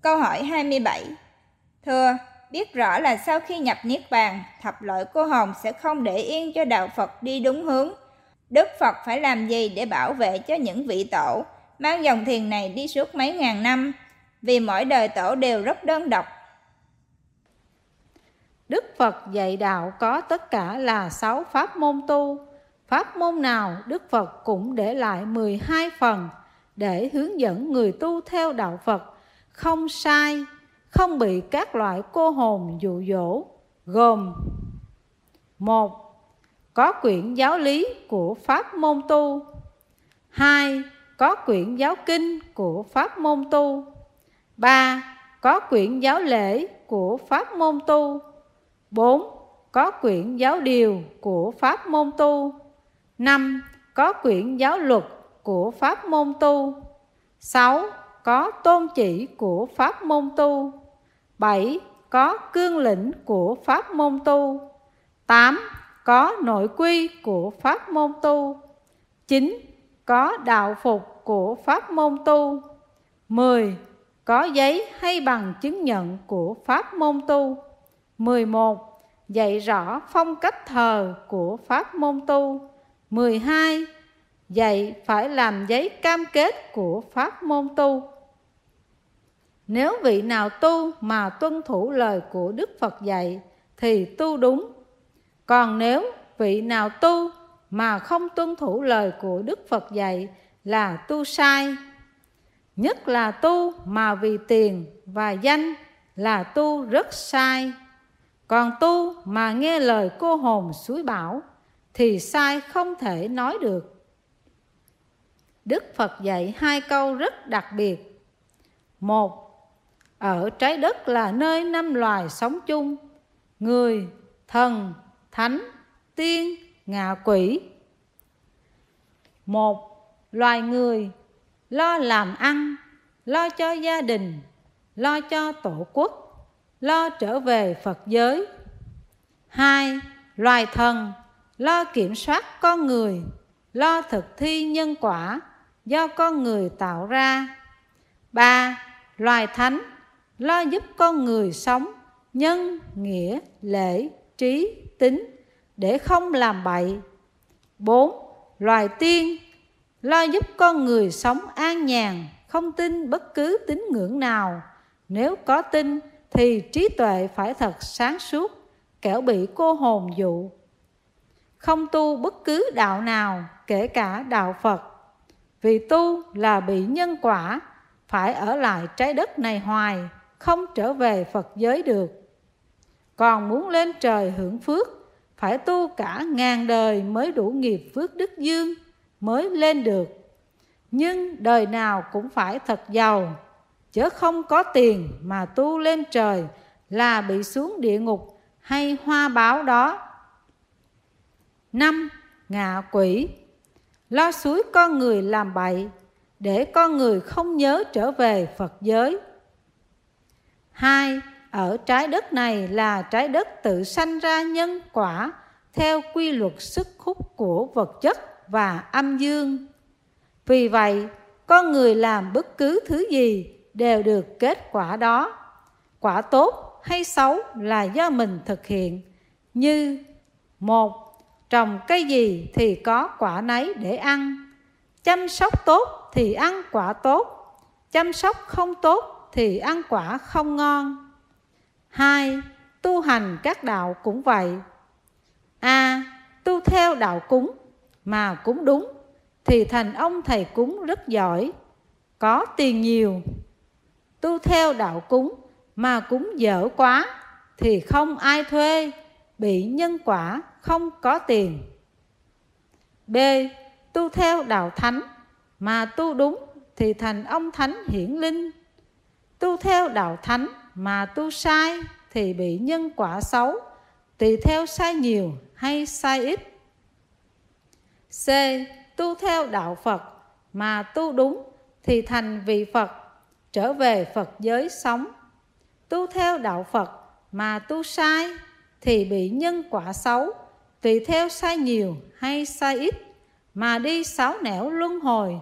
Câu hỏi 27 Thưa, biết rõ là sau khi nhập Niết Bàn, thập loại cô hồn sẽ không để yên cho đạo Phật đi đúng hướng. Đức Phật phải làm gì để bảo vệ cho những vị tổ mang dòng thiền này đi suốt mấy ngàn năm, vì mỗi đời tổ đều rất đơn độc. Đức Phật dạy đạo có tất cả là sáu pháp môn tu. Pháp môn nào Đức Phật cũng để lại 12 phần để hướng dẫn người tu theo đạo Phật không sai, không bị các loại cô hồn dụ dỗ, gồm một Có quyển giáo lý của pháp môn tu hai Có quyển giáo kinh của pháp môn tu ba Có quyển giáo lễ của pháp môn tu bốn Có quyển giáo điều của pháp môn tu năm Có quyển giáo luật của pháp môn tu sáu có tôn chỉ của pháp môn tu 7. Có cương lĩnh của pháp môn tu 8. Có nội quy của pháp môn tu 9. Có đạo phục của pháp môn tu 10. Có giấy hay bằng chứng nhận của pháp môn tu 11. Dạy rõ phong cách thờ của pháp môn tu 12. Dạy phải làm giấy cam kết của pháp môn tu nếu vị nào tu mà tuân thủ lời của Đức Phật dạy, thì tu đúng. Còn nếu vị nào tu mà không tuân thủ lời của Đức Phật dạy, là tu sai. Nhất là tu mà vì tiền và danh, là tu rất sai. Còn tu mà nghe lời cô hồn suối bảo thì sai không thể nói được. Đức Phật dạy hai câu rất đặc biệt. Một, ở trái đất là nơi năm loài sống chung. Người, thần, thánh, tiên, ngạ quỷ. Một, loài người, lo làm ăn, lo cho gia đình, lo cho tổ quốc, lo trở về phật giới. Hai, loài thần, lo kiểm soát con người, lo thực thi nhân quả do con người tạo ra. Ba, loài thánh lo giúp con người sống nhân nghĩa, lễ, trí, tính để không làm bậy. Bốn, loài tiên lo giúp con người sống an nhàn, không tin bất cứ tín ngưỡng nào. Nếu có tin thì trí tuệ phải thật sáng suốt, kẻo bị cô hồn dụ. Không tu bất cứ đạo nào, kể cả đạo phật vì tu là bị nhân quả phải ở lại trái đất này hoài không trở về Phật giới được. Còn muốn lên trời hưởng phước, phải tu cả ngàn đời mới đủ nghiệp phước đức dương, mới lên được. Nhưng đời nào cũng phải thật giàu, chứ không có tiền mà tu lên trời là bị xuống địa ngục hay hoa báo đó. năm Ngạ quỷ Lo suối con người làm bậy để con người không nhớ trở về Phật giới Hai, ở trái đất này là trái đất tự sanh ra nhân quả theo quy luật sức hút của vật chất và âm dương. Vì vậy, con người làm bất cứ thứ gì đều được kết quả đó. Quả tốt hay xấu là do mình thực hiện. Như một Trồng cây gì thì có quả nấy để ăn. Chăm sóc tốt thì ăn quả tốt. Chăm sóc không tốt thì ăn quả không ngon. Hai, tu hành các đạo cũng vậy. A. tu theo đạo cúng mà cúng đúng thì thành ông thầy cúng rất giỏi, có tiền nhiều. Tu theo đạo cúng mà cúng dở quá thì không ai thuê, bị nhân quả không có tiền. B. Tu theo đạo thánh mà tu đúng thì thành ông thánh hiển linh Tu theo đạo thánh mà tu sai thì bị nhân quả xấu, tùy theo sai nhiều hay sai ít. C. Tu theo đạo Phật mà tu đúng thì thành vị Phật, trở về Phật giới sống. Tu theo đạo Phật mà tu sai thì bị nhân quả xấu, tùy theo sai nhiều hay sai ít mà đi sáu nẻo luân hồi.